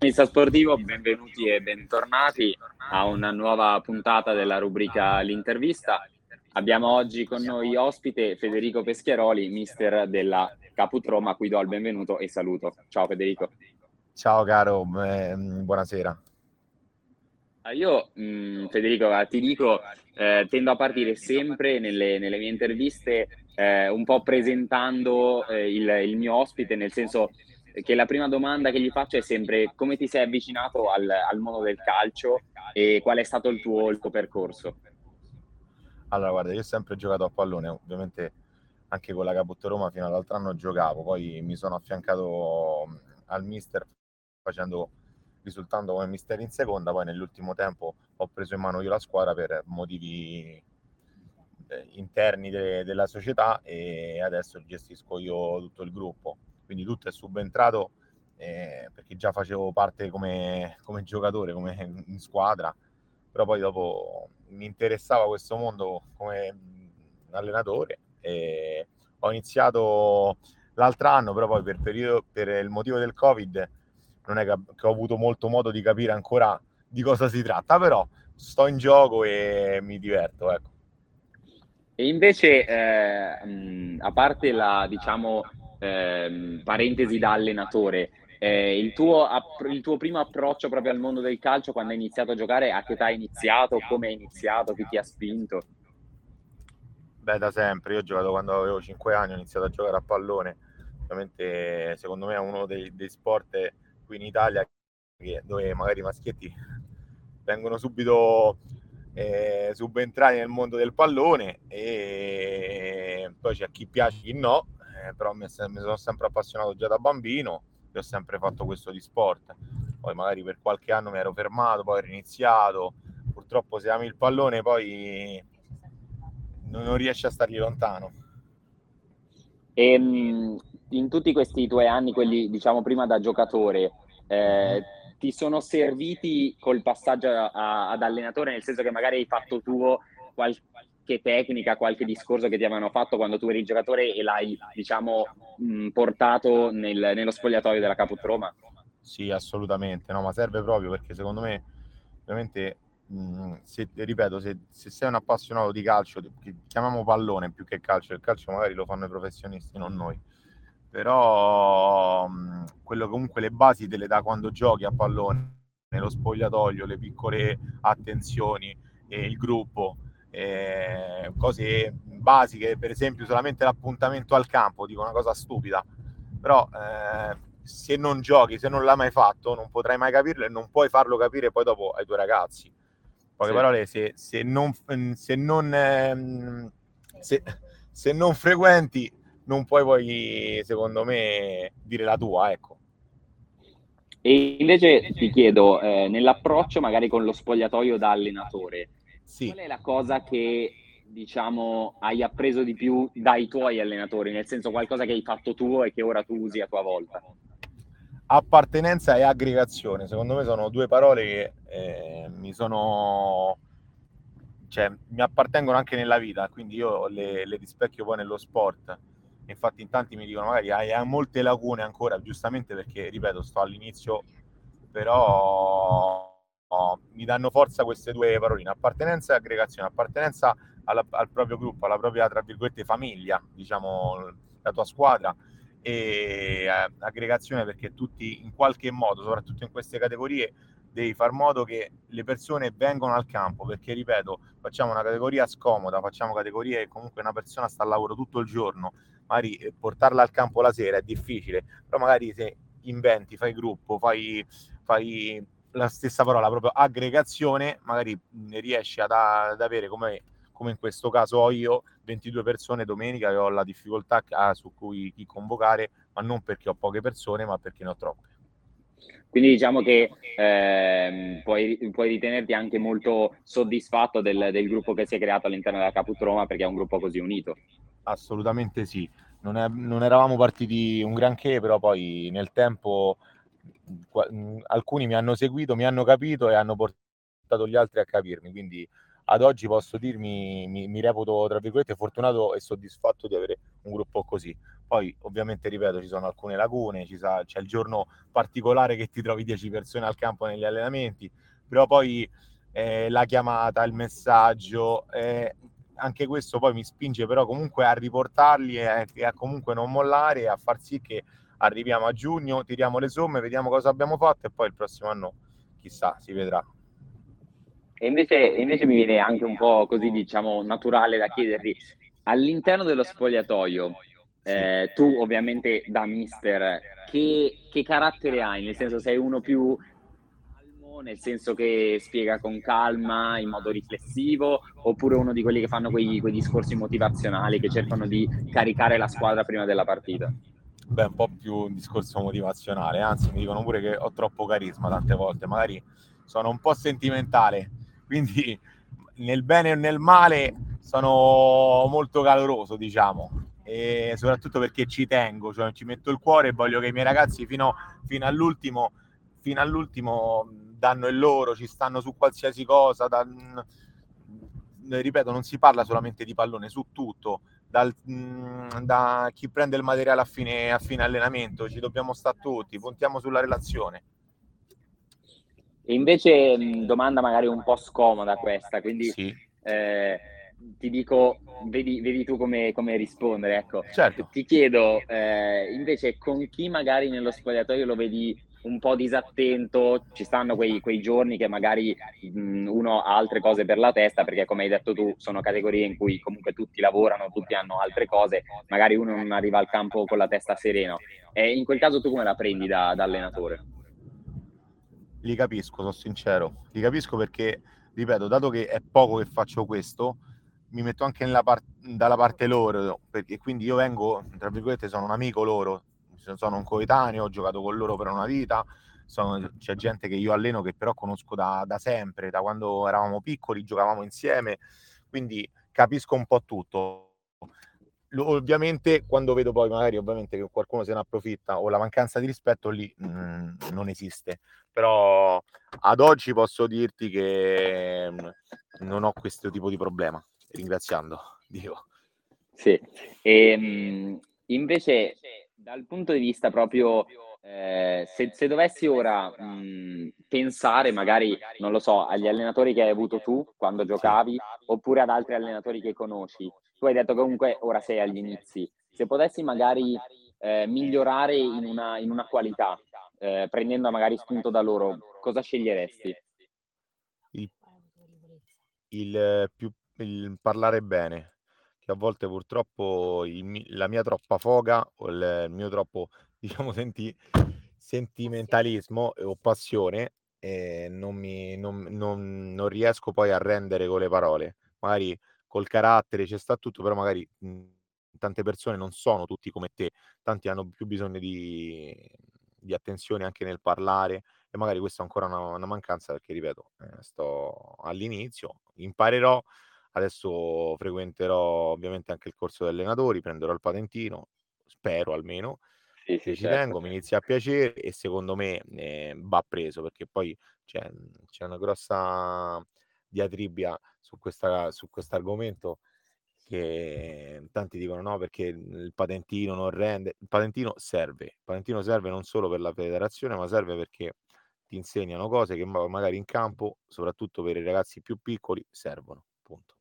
Cronista Sportivo, benvenuti e bentornati a una nuova puntata della rubrica L'intervista. Abbiamo oggi con noi ospite Federico Peschieroli, mister della Caput Roma, a cui do il benvenuto e saluto. Ciao Federico. Ciao caro, eh, buonasera. Ah, io, mh, mm, Federico, ti dico, eh, tendo a partire sempre nelle, nelle mie interviste eh, un po' presentando eh, il, il, mio ospite, nel senso che la prima domanda che gli faccio è sempre come ti sei avvicinato al, al mondo del calcio e qual è stato il tuo, il tuo percorso? Allora, guarda, io ho sempre giocato a pallone, ovviamente anche con la Caput Roma fino all'altro anno giocavo, poi mi sono affiancato al mister facendo risultando come mister in seconda, poi nell'ultimo tempo ho preso in mano io la squadra per motivi eh, interni de- della società e adesso gestisco io tutto il gruppo, quindi tutto è subentrato eh, perché già facevo parte come, come giocatore, come in squadra, però poi dopo mi interessava questo mondo come allenatore e ho iniziato l'altro anno, però poi per, periodo, per il motivo del Covid non è che, ho avuto molto modo di capire ancora di cosa si tratta, però sto in gioco e mi diverto, ecco. E invece, eh, a parte la, diciamo, eh, parentesi da allenatore, eh, il, tuo, il, tuo, primo approccio proprio al mondo del calcio, quando hai iniziato a giocare, a che età hai iniziato, come hai iniziato, chi ti ha spinto? Beh, da sempre, io ho giocato quando avevo 5 anni, ho iniziato a giocare a pallone, ovviamente secondo me è uno dei, dei sport qui in Italia dove magari i maschietti vengono subito eh, subentrati nel mondo del pallone e poi c'è chi piace chi no eh, però mi, mi, sono sempre appassionato già da bambino e ho sempre fatto questo di sport. Poi magari per qualche anno mi ero fermato poi ho riniziato purtroppo se ami il pallone poi non, non riesci a stargli lontano. E, ehm, in tutti questi tuoi anni, quelli diciamo prima da giocatore, eh, ti sono serviti col passaggio a, ad allenatore, nel senso che magari hai fatto tuo qualche tecnica, qualche discorso che ti avevano fatto quando tu eri giocatore e l'hai, diciamo, mh, portato nel, nello spogliatoio della Caput Roma? Sì, assolutamente, no, ma serve proprio perché secondo me, ovviamente, se, ripeto, se, se, sei un appassionato di calcio, chiamiamo pallone più che calcio, il calcio magari lo fanno i professionisti, non noi. Però mh, quello comunque le basi te le dà quando giochi a pallone, nello spogliatoio, le piccole attenzioni, eh, il gruppo, eh, cose basiche, per esempio solamente l'appuntamento al campo, dico una cosa stupida, però eh, se non giochi, se non l'hai mai fatto, non potrai mai capirlo e non puoi farlo capire poi dopo ai tuoi ragazzi. In poche sì. parole, se, se, non, se, non, ehm, se, se non frequenti non puoi poi, secondo me, dire la tua, ecco. E invece ti chiedo, eh, nell'approccio magari con lo spogliatoio da allenatore, sì. qual è la cosa che diciamo hai appreso di più dai tuoi allenatori, nel senso qualcosa che hai fatto tu e che ora tu usi a tua volta? Appartenenza e aggregazione, secondo me sono due parole che eh, mi sono cioè mi appartengono anche nella vita, quindi io le, le rispecchio poi nello sport infatti in tanti mi dicono magari hai, hai molte lacune ancora, giustamente perché, ripeto, sto all'inizio, però mi danno forza queste due paroline, appartenenza e aggregazione, appartenenza alla, al proprio gruppo, alla propria, tra virgolette, famiglia, diciamo, la tua squadra, e eh, aggregazione perché tutti in qualche modo, soprattutto in queste categorie, devi far modo che le persone vengano al campo perché ripeto facciamo una categoria scomoda facciamo categorie che comunque una persona sta al lavoro tutto il giorno magari eh, portarla al campo la sera è difficile, però magari se inventi, fai gruppo, fai, fai la stessa parola, proprio aggregazione, magari ne riesci ad, ad avere come, come, in questo caso ho io 22 persone domenica che ho la difficoltà a, su cui chi convocare, ma non perché ho poche persone, ma perché ne ho troppe. Quindi diciamo che eh, puoi, puoi, ritenerti anche molto soddisfatto del, del, gruppo che si è creato all'interno della Caput Roma perché è un gruppo così unito. Assolutamente sì. Non, è, non eravamo partiti un granché, però poi nel tempo alcuni mi hanno seguito, mi hanno capito e hanno portato gli altri a capirmi. Quindi ad oggi posso dirmi, mi, mi reputo tra virgolette fortunato e soddisfatto di avere un gruppo così. Poi ovviamente ripeto, ci sono alcune lacune, sa, c'è il giorno particolare che ti trovi 10 persone al campo negli allenamenti, però poi eh, la chiamata, il messaggio, eh, anche questo poi mi spinge però comunque a riportarli e, e a comunque non mollare e a far sì che arriviamo a giugno, tiriamo le somme, vediamo cosa abbiamo fatto e poi il prossimo anno chissà, si vedrà. E invece, invece mi viene anche un po' così, diciamo, naturale da chiederti, all'interno dello spogliatoio, eh, tu ovviamente da mister, che, che, carattere hai? Nel senso sei uno più calmo, nel senso che spiega con calma, in modo riflessivo, oppure uno di quelli che fanno quei, quei discorsi motivazionali, che cercano di caricare la squadra prima della partita? Beh, un po' più un discorso motivazionale, anzi mi dicono pure che ho troppo carisma tante volte, magari sono un po' sentimentale, quindi nel bene o nel male sono molto caloroso, diciamo, e soprattutto perché ci tengo, cioè ci metto il cuore e voglio che i miei ragazzi fino, fino all'ultimo, fino all'ultimo danno il loro, ci stanno su qualsiasi cosa, da, ripeto, non si parla solamente di pallone, su tutto, dal, da chi prende il materiale a fine, a fine allenamento, ci dobbiamo stare tutti, puntiamo sulla relazione. E invece domanda magari un po' scomoda questa, quindi sì. eh, ti dico, vedi, vedi tu come, come, rispondere. Ecco. Certo. Ti chiedo eh, invece con chi magari nello spogliatoio lo vedi un po' disattento, ci stanno quei, quei giorni che magari mh, uno ha altre cose per la testa, perché come hai detto tu sono categorie in cui comunque tutti lavorano, tutti hanno altre cose, magari uno non arriva al campo con la testa sereno. E in quel caso tu come la prendi da, da allenatore? li capisco, sono sincero, li capisco perché, ripeto, dato che è poco che faccio questo, mi metto anche par- dalla parte loro, perché quindi io vengo, tra virgolette, sono un amico loro, sono un coetaneo, ho giocato con loro per una vita, sono, c'è gente che io alleno che però conosco da, da sempre, da quando eravamo piccoli, giocavamo insieme, quindi capisco un po' tutto. Ovviamente quando vedo poi magari ovviamente che qualcuno se ne approfitta o la mancanza di rispetto lì mh, mm, non esiste. Però ad oggi posso dirti che mh, mm, non ho questo tipo di problema ringraziando Dio. Sì. E, ehm, mh, invece dal punto di vista proprio eh, se, se, dovessi ora mh, pensare magari, non lo so, agli allenatori che hai avuto tu quando giocavi, oppure ad altri allenatori che conosci, tu hai detto comunque ora sei agli inizi, se potessi magari eh, migliorare in una, in una qualità, eh, prendendo magari spunto da loro, cosa sceglieresti? Il, il, più, il parlare bene, a volte purtroppo il, la mia troppa foga o il, il mio troppo diciamo, senti, sentimentalismo o passione e non, mi, non, non, non, riesco poi a rendere con le parole. Magari col carattere c'è sta tutto, però magari mh, tante persone non sono tutti come te, tanti hanno più bisogno di, di attenzione anche nel parlare e magari questa è ancora una, una mancanza perché, ripeto, eh, sto all'inizio, imparerò, adesso frequenterò ovviamente anche il corso di allenatori, prenderò il patentino, spero almeno, sì, sì, ci certo. tengo, mi inizia a piacere e secondo me eh, va preso perché poi c'è, c'è una grossa diatribia su, questa, su questo argomento che tanti dicono no perché il patentino non rende, il patentino serve, il patentino serve non solo per la federazione ma serve perché ti insegnano cose che magari in campo, soprattutto per i ragazzi più piccoli, servono. Punto.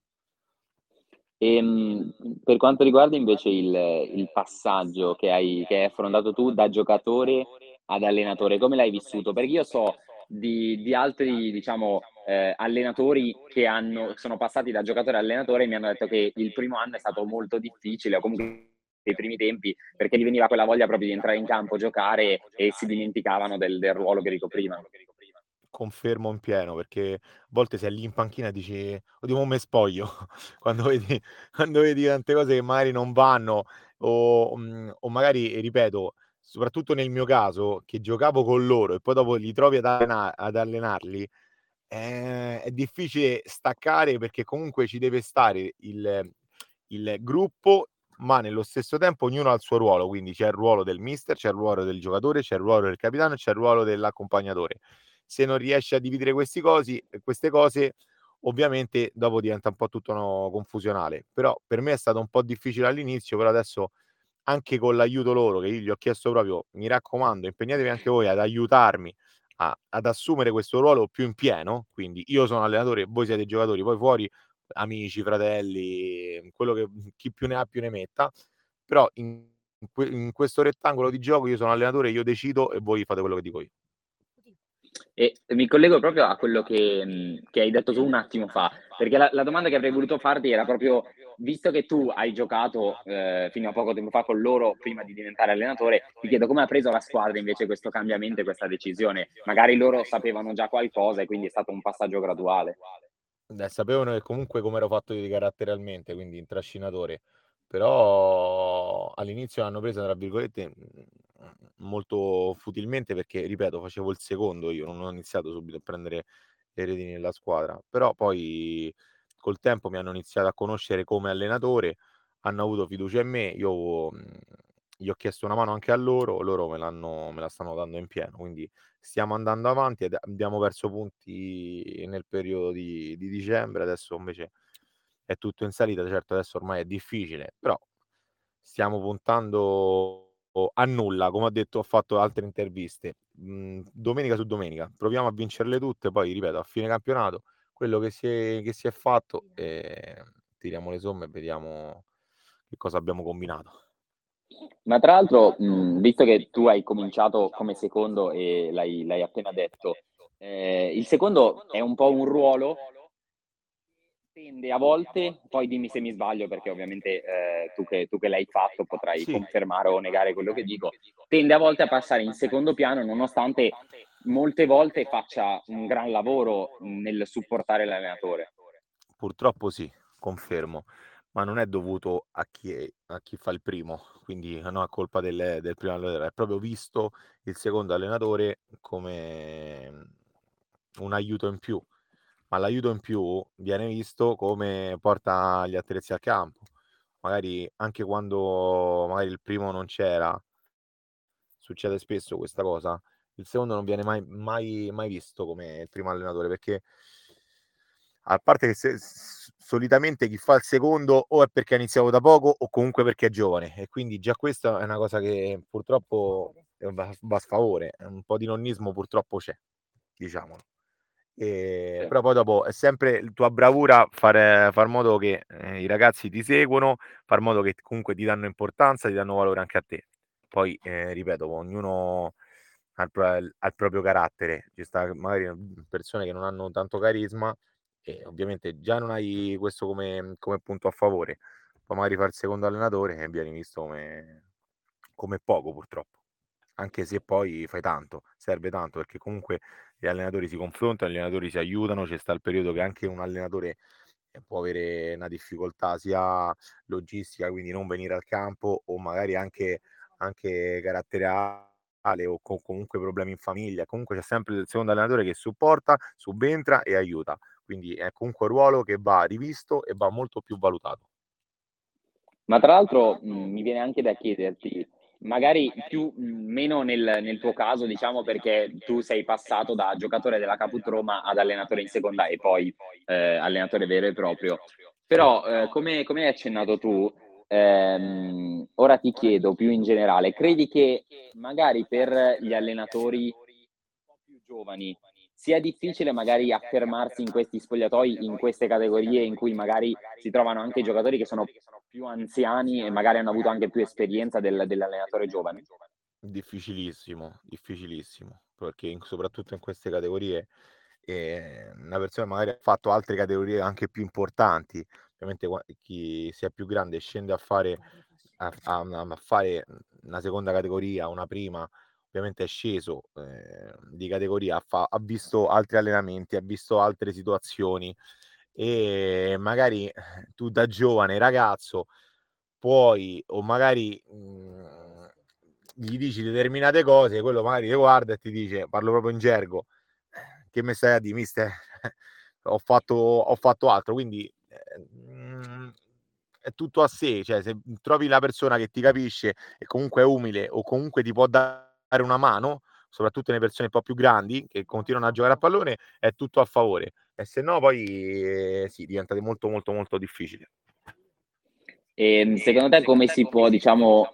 E, ehm, per quanto riguarda invece il, il passaggio che hai, che hai affrontato tu da giocatore ad allenatore, come l'hai vissuto? Perché io so di, di altri, diciamo, eh, allenatori che hanno, sono passati da giocatore a allenatore e mi hanno detto che il primo anno è stato molto difficile, o comunque i primi tempi, perché gli veniva quella voglia proprio di entrare in campo, giocare e si dimenticavano del, del ruolo che ricoprivano confermo in pieno perché a volte sei lì in panchina e dici oddio me spoglio quando vedi, quando vedi tante cose che magari non vanno o, mhmm, o magari ripeto soprattutto nel mio caso che giocavo con loro e poi dopo li trovi ad, allena- ad allenarli eh, è difficile staccare perché comunque ci deve stare il, il gruppo ma nello stesso tempo ognuno ha il suo ruolo, quindi c'è il ruolo del mister, c'è il ruolo del giocatore, c'è il ruolo del capitano, c'è il ruolo dell'accompagnatore se non riesci a dividere cosi, queste cose, ovviamente dopo diventa un po' tutto no, confusionale. Però per me è stato un po' difficile all'inizio, però adesso anche con l'aiuto loro, che io gli ho chiesto proprio, mi raccomando, impegnatevi anche voi ad aiutarmi a, ad assumere questo ruolo più in pieno. Quindi io sono allenatore, voi siete giocatori, poi fuori amici, fratelli, quello che chi più ne ha più ne metta. Però in, in questo rettangolo di gioco io sono allenatore, io decido e voi fate quello che dico io. E mi collego proprio a quello che, che hai detto tu un attimo fa, perché la, la, domanda che avrei voluto farti era proprio, visto che tu hai giocato eh, fino a poco tempo fa con loro prima di diventare allenatore, ti chiedo come ha preso la squadra invece questo cambiamento e questa decisione. Magari loro sapevano già qualcosa e quindi è stato un passaggio graduale. Beh, sapevano che comunque come ero fatto io caratterialmente, quindi in trascinatore, però all'inizio l'hanno presa, tra virgolette, molto futilmente perché, ripeto, facevo il secondo io, non ho iniziato subito a prendere le redini nella squadra, però poi col tempo mi hanno iniziato a conoscere come allenatore, hanno avuto fiducia in me, io mh, gli ho chiesto una mano anche a loro, loro me, me la stanno dando in pieno, quindi stiamo andando avanti ed abbiamo perso punti nel periodo di, di dicembre, adesso invece è tutto in salita, certo adesso ormai è difficile, però stiamo puntando a nulla, come ho detto, ho fatto altre interviste, mhmm, domenica su domenica, proviamo a vincerle tutte, poi ripeto, a fine campionato, quello che si è, che si è fatto, eh, tiriamo le somme e vediamo che cosa abbiamo combinato. Ma tra l'altro, mh, visto che tu hai cominciato come secondo e l'hai, l'hai appena detto, eh, il secondo è un po' un ruolo tende a volte, poi dimmi se mi sbaglio perché ovviamente eh, tu, che, tu, che, l'hai fatto potrai sì. confermare o negare quello che dico, tende a volte a passare in secondo piano nonostante molte volte faccia un gran lavoro nel supportare l'allenatore. Purtroppo sì, confermo, ma non è dovuto a chi, è, a chi fa il primo, quindi non è colpa del, del primo allenatore, è proprio visto il secondo allenatore come un aiuto in più ma l'aiuto in più viene visto come porta gli attrezzi al campo. Magari anche quando magari il primo non c'era, succede spesso questa cosa, il secondo non viene mai, mai, mai visto come il primo allenatore perché a parte che se, solitamente chi fa il secondo o è perché ha iniziato da poco o comunque perché è giovane e quindi già questa è una cosa che purtroppo va, va a sfavore, un po' di nonnismo purtroppo c'è, diciamolo. E, però poi dopo è sempre la tua bravura fare, far modo che eh, i ragazzi ti seguono, far modo che comunque ti danno importanza, ti danno valore anche a te. Poi, eh, ripeto, ognuno ha il, ha il, proprio carattere, ci sta magari persone che non hanno tanto carisma e ovviamente già non hai questo come, come punto a favore, poi magari fare il secondo allenatore e viene visto come, come poco purtroppo anche se poi fai tanto, serve tanto perché comunque gli allenatori si confrontano, gli allenatori si aiutano, c'è sta il periodo che anche un allenatore eh, può avere una difficoltà sia logistica, quindi non venire al campo o magari anche, anche caratteriale o con comunque problemi in famiglia. Comunque c'è sempre il secondo allenatore che supporta, subentra e aiuta. Quindi è comunque un ruolo che va rivisto e va molto più valutato. Ma tra l'altro mh, mi viene anche da chiederti, magari più meno nel, nel, tuo caso, diciamo, perché tu sei passato da giocatore della Caput Roma ad allenatore in seconda e poi eh, allenatore vero e proprio. Però, eh, come, come, hai accennato tu, ehm, ora ti chiedo più in generale, credi che magari per gli allenatori più giovani sia difficile magari affermarsi in questi spogliatoi, in queste categorie in cui magari si trovano anche giocatori che sono più anziani e magari hanno avuto anche più esperienza del, dell'allenatore giovane? Difficilissimo, difficilissimo, perché in, soprattutto in queste categorie eh, una persona magari ha fatto altre categorie anche più importanti, ovviamente chi sia più grande scende a fare, a, a, a fare una seconda categoria, una prima, ovviamente è sceso eh, di categoria, fa, ha visto altri allenamenti, ha visto altre situazioni e magari eh, tu da giovane ragazzo puoi o magari mh, mhmm, gli dici determinate cose, quello magari ti guarda e ti dice, parlo proprio in gergo, che mi stai a dire, mister? ho, fatto, ho fatto altro, quindi mhmm, è tutto a sé, cioè se trovi la persona che ti capisce e comunque è umile o comunque ti può dare una mano, soprattutto nelle persone un po' più grandi che continuano a giocare a pallone, è tutto a favore. e se no poi eh, sì, diventa molto molto molto difficile. E ehm, secondo te come si può, diciamo,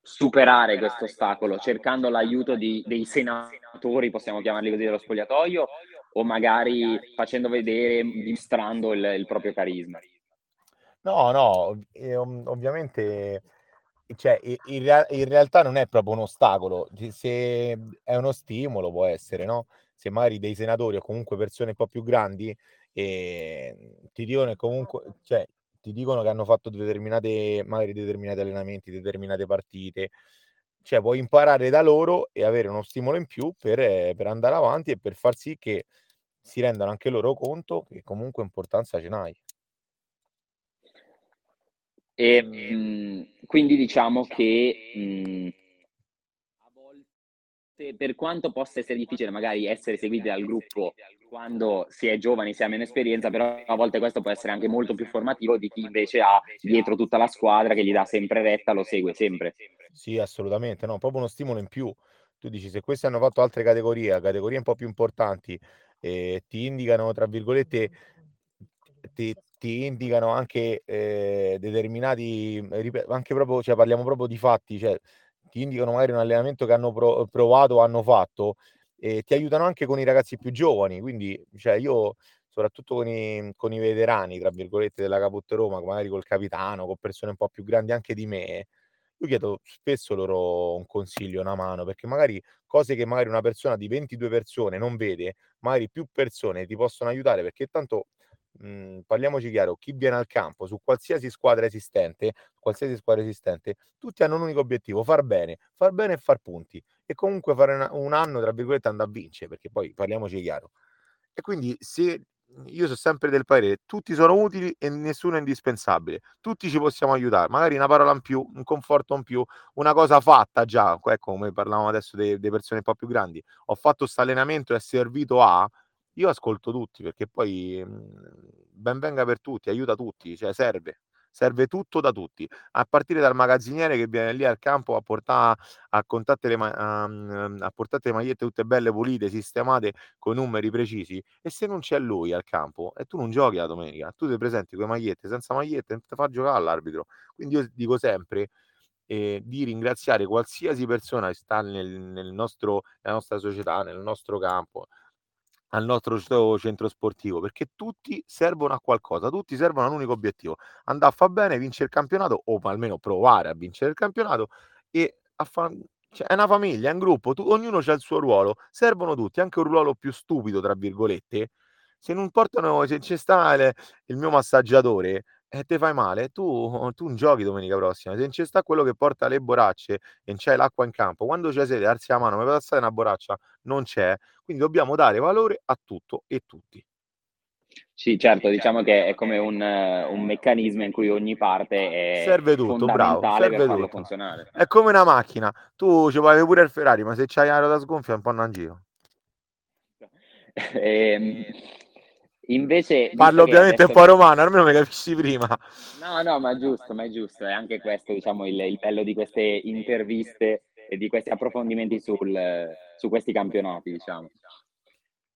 superare questo ostacolo? Cercando l'aiuto di, dei senatori, possiamo chiamarli così, dello spogliatoio, o magari facendo vedere, dimostrando il, il proprio carisma? No, no, eh, ovviamente cioè, in, in, realtà non è proprio un ostacolo, se è uno stimolo può essere, no? Se magari dei senatori o comunque persone un po' più grandi eh, ti dicono comunque, cioè, ti dicono che hanno fatto determinate, magari determinati allenamenti, determinate partite, cioè puoi imparare da loro e avere uno stimolo in più per, per andare avanti e per far sì che si rendano anche loro conto che comunque importanza ce n'hai. E, ehm, mh, quindi diciamo che mh, a volte, per quanto possa essere difficile magari essere seguiti dal gruppo quando si è giovani, si ha meno esperienza, però a volte questo può essere anche molto più formativo di chi invece ha dietro tutta la squadra che gli dà sempre retta, lo segue sempre. Sì, assolutamente, no, proprio uno stimolo in più. Tu dici, se questi hanno fatto altre categorie, categorie un po' più importanti, eh, ti indicano, tra virgolette, ti, ti indicano anche eh, determinati, anche proprio, cioè parliamo proprio di fatti, cioè ti indicano magari un allenamento che hanno pro- provato hanno fatto e ti aiutano anche con i ragazzi più giovani. Quindi, cioè, io soprattutto con i, con i veterani, tra virgolette, della Caput Roma, magari col capitano, con persone un po' più grandi anche di me, io chiedo spesso loro un consiglio, una mano, perché magari cose che magari una persona di 22 persone non vede, magari più persone ti possono aiutare, perché tanto mh, parliamoci chiaro, chi viene al campo su qualsiasi squadra esistente, qualsiasi squadra esistente, tutti hanno un unico obiettivo, far bene, far bene e far punti e comunque fare una, un anno, tra virgolette, andare a vincere, perché poi parliamoci chiaro. E quindi se io sono sempre del parere, tutti sono utili e nessuno è indispensabile, tutti ci possiamo aiutare, magari una parola in più, un conforto in più, una cosa fatta già, ecco come parlavamo adesso delle persone un po' più grandi, ho fatto questo allenamento e è servito a, io ascolto tutti perché poi mhmm, ben venga per tutti, aiuta tutti, cioè serve. Serve tutto da tutti, a partire dal magazziniere che viene lì al campo a portà a le a mhmm, a portate le magliette tutte belle pulite, sistemate coi numeri precisi e se non c'è lui al campo e tu non giochi la domenica, tu ti presenti con le magliette, senza magliette, non te fa giocare l'arbitro. Quindi io dico sempre, ehm, di ringraziare qualsiasi persona che sta nel nel nostro nella nostra società, nel nostro campo al nostro centro sportivo, perché tutti servono a qualcosa, tutti servono a un unico obiettivo, andare a fa bene, vincere il campionato o almeno provare a vincere il campionato e a fa cioè è una famiglia, è un gruppo, tu ognuno c'ha il suo ruolo, servono tutti, anche un ruolo più "stupido" tra virgolette, se non portano se ci sta il mio massaggiatore e te fai male, tu tu non giochi domenica prossima. Se non ci sta quello che porta le borracce e non c'hai l'acqua in campo, quando c'è sede alzi la mano: "Mi puoi passare una borraccia?" Non c'è. Quindi dobbiamo dare valore a tutto e tutti. Sì, certo, diciamo che è come un, un meccanismo in cui ogni parte è serve tutto, bravo, serve per farlo tutto. funzionare. È come una macchina, tu ci puoi pure il Ferrari, ma se c'hai la ruota sgonfia un po' non giro. Ehm, invece Parlo ovviamente un po' romano, almeno mi capisci prima. No, no, ma è giusto, ma è giusto, è anche questo, diciamo, il, il bello di queste interviste e di questi approfondimenti sul, su questi campionati, diciamo.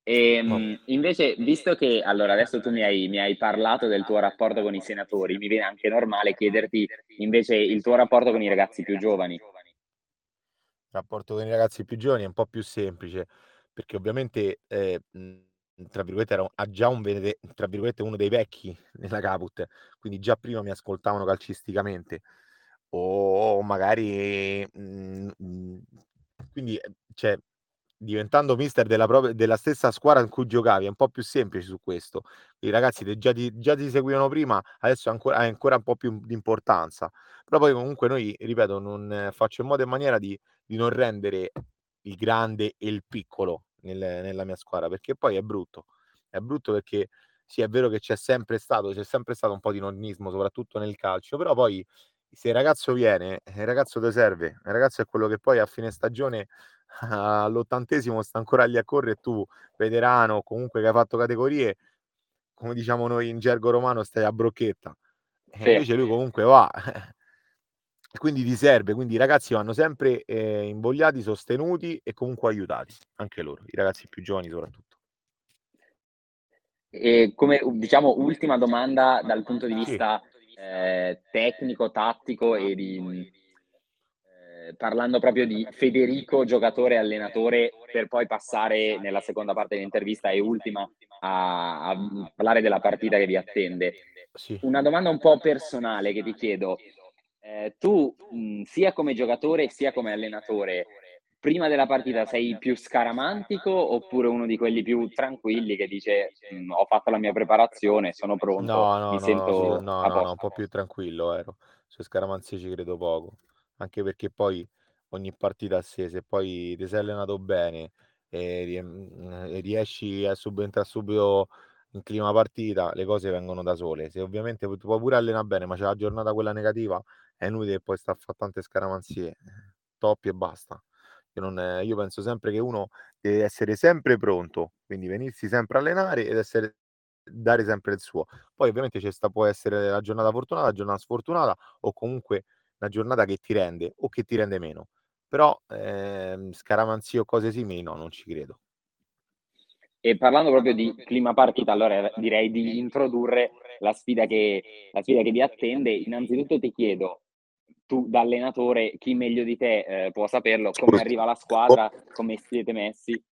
E, ehm, invece, visto che allora adesso tu mi hai, mi hai, parlato del tuo rapporto con i senatori, mi viene anche normale chiederti invece il tuo rapporto con i ragazzi più giovani. Il rapporto con i ragazzi più giovani è un po' più semplice, perché ovviamente, eh, tra virgolette, ero già un, tra virgolette, uno dei vecchi nella Caput, quindi già prima mi ascoltavano calcisticamente, o magari, mh, mh, quindi, cioè, diventando mister della, propria, della stessa squadra in cui giocavi, è un po' più semplice su questo. I ragazzi te già, ti, già ti seguivano prima, adesso ancora, hai ancora un po' più di importanza. Però poi comunque noi, ripeto, non faccio in modo e maniera di, di non rendere il grande e il piccolo nel, nella mia squadra, perché poi è brutto. È brutto perché sì, è vero che c'è sempre stato, c'è sempre stato un po' di nonnismo, soprattutto nel calcio, però poi se il ragazzo viene, il ragazzo ti serve, il ragazzo è quello che poi a fine stagione all'ottantesimo sta ancora lì a correre e tu, veterano, comunque che hai fatto categorie, come diciamo noi in gergo romano, stai a brocchetta. E sì. invece lui comunque va. quindi ti serve, quindi i ragazzi vanno sempre eh, invogliati, sostenuti e comunque aiutati, anche loro, i ragazzi più giovani soprattutto. E come diciamo ultima domanda dal punto di vista eh, tecnico, tattico e di eh, parlando proprio di Federico, giocatore e allenatore, per poi passare nella seconda parte dell'intervista e ultima a, a parlare della partita che vi attende. Sì. Una domanda un po' personale che ti chiedo. Eh, tu, mh, sia come giocatore sia come allenatore, prima della partita sei più scaramantico oppure uno di quelli più tranquilli che dice ho fatto la mia preparazione, sono pronto, No, no, mi no, sento no, no, no, un po' più tranquillo ero. Sui scaramanzie ci credo poco, anche perché poi ogni partita a sé, se poi ti sei allenato bene e, e riesci a subentrare subito in clima partita, le cose vengono da sole. Se ovviamente tu puoi pure allenare bene, ma c'è la giornata quella negativa, è inutile che poi sta a fare tante scaramanzie, toppi e basta. Io, non, eh, io penso sempre che uno deve essere sempre pronto, quindi venirsi sempre a allenare ed essere dare sempre il suo. Poi ovviamente c'è sta, può essere la giornata fortunata, la giornata sfortunata o comunque una giornata che ti rende o che ti rende meno. Però ehm, scaramanzie o cose simili no, non ci credo. E parlando proprio di clima partita, allora direi di introdurre la sfida che, la sfida che vi attende. Innanzitutto ti chiedo, tu da allenatore, chi meglio di te eh, può saperlo, come arriva la squadra, come siete messi?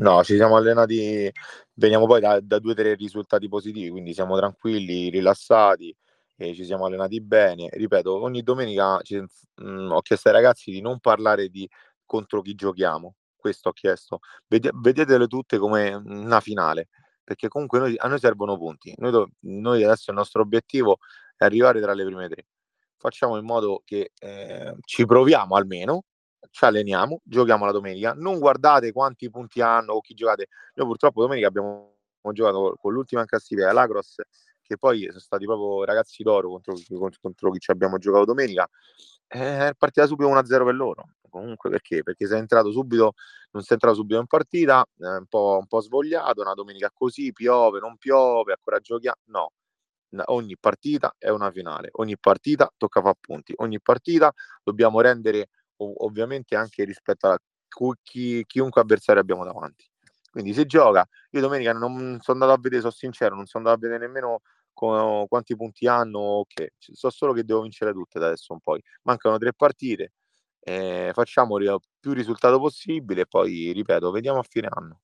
No, ci siamo allenati, veniamo poi da, da due o tre risultati positivi, quindi siamo tranquilli, rilassati, e ci siamo allenati bene. Ripeto, ogni domenica ci- mh, ho chiesto ai ragazzi di non parlare di contro chi giochiamo, questo ho chiesto. Vede- vedetele tutte come una finale, perché comunque noi- a noi servono punti. Noi, noi adesso il nostro obiettivo è arrivare tra le prime tre. Facciamo in modo che eh, ci proviamo almeno ci alleniamo, giochiamo la domenica, non guardate quanti punti hanno o chi giocate. Noi purtroppo domenica abbiamo giocato con l'ultima in classifica, l'Agros, che poi sono stati proprio ragazzi d'oro contro, contro chi ci abbiamo giocato domenica. Eh, è partita subito 1-0 per loro. Comunque perché? Perché sei entrato subito, non sei entrato subito in partita, eh, un, po', un po' svogliato, una domenica così, piove, non piove, ancora giochiamo. No, ogni partita è una finale, ogni partita tocca fare punti, ogni partita dobbiamo rendere ovviamente anche rispetto a chi, chiunque avversario abbiamo davanti. Quindi se gioca, io domenica non sono andato a vedere, sono sincero, non sono andato a vedere nemmeno con, quanti punti hanno, ok, so solo che devo vincere tutte da adesso in poi. Mancano tre partite, eh, facciamo più risultato possibile e poi, ripeto, vediamo a fine anno.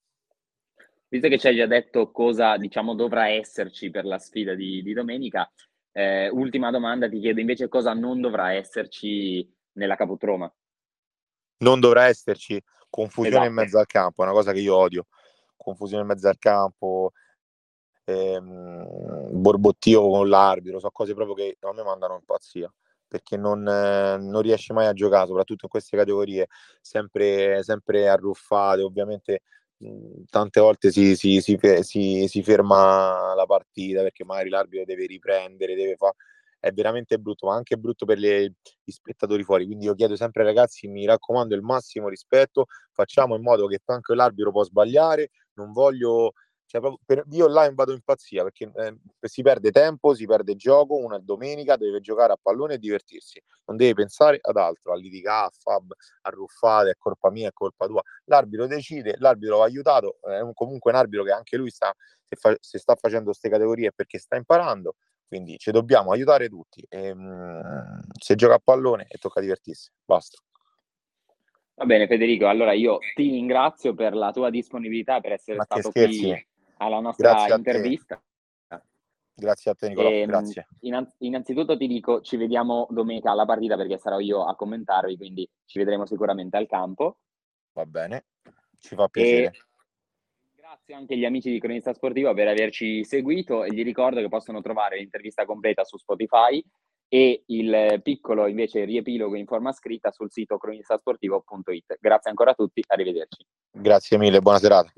Visto che ci hai già detto cosa diciamo dovrà esserci per la sfida di, di domenica, eh, ultima domanda, ti chiedo invece cosa non dovrà esserci nella Caput Roma non dovrà esserci confusione esatto. in mezzo al campo, è una cosa che io odio. Confusione in mezzo al campo, ehm, borbottio con l'arbitro, sono cose proprio che a me mandano in pazzia perché non, eh, non riesce mai a giocare, soprattutto in queste categorie, sempre, sempre arruffate. Ovviamente tante volte si, si, si, si, ferma la partita perché magari l'arbitro deve riprendere, deve fare è veramente brutto, ma anche brutto per le, gli spettatori fuori. Quindi io chiedo sempre ai ragazzi, mi raccomando, il massimo rispetto, facciamo in modo che anche l'arbitro può sbagliare, non voglio... Cioè, per, io là vado in pazzia perché eh, si perde tempo, si perde gioco, una domenica deve giocare a pallone e divertirsi, non deve pensare ad altro, a litigare, a fab, a ruffare, è colpa mia, è colpa tua. L'arbitro decide, l'arbitro va aiutato, è un, comunque un arbitro che anche lui sta, se, fa, se sta facendo queste categorie perché sta imparando, quindi ci dobbiamo aiutare tutti. E, ehm, mh, se gioca a pallone e tocca divertirsi, basta. Va bene Federico, allora io ti ringrazio per la tua disponibilità, per essere Ma stato qui alla nostra Grazie intervista. Grazie a te Nicolò, e, ehm, grazie. innanzitutto ti dico, ci vediamo domenica alla partita perché sarò io a commentarvi, quindi ci vedremo sicuramente al campo. Va bene, ci fa piacere. E Grazie anche agli amici di Cronista Sportivo per averci seguito e gli ricordo che possono trovare l'intervista completa su Spotify e il piccolo invece riepilogo in forma scritta sul sito cronistasportivo.it. Grazie ancora a tutti, arrivederci. Grazie mille, buona serata.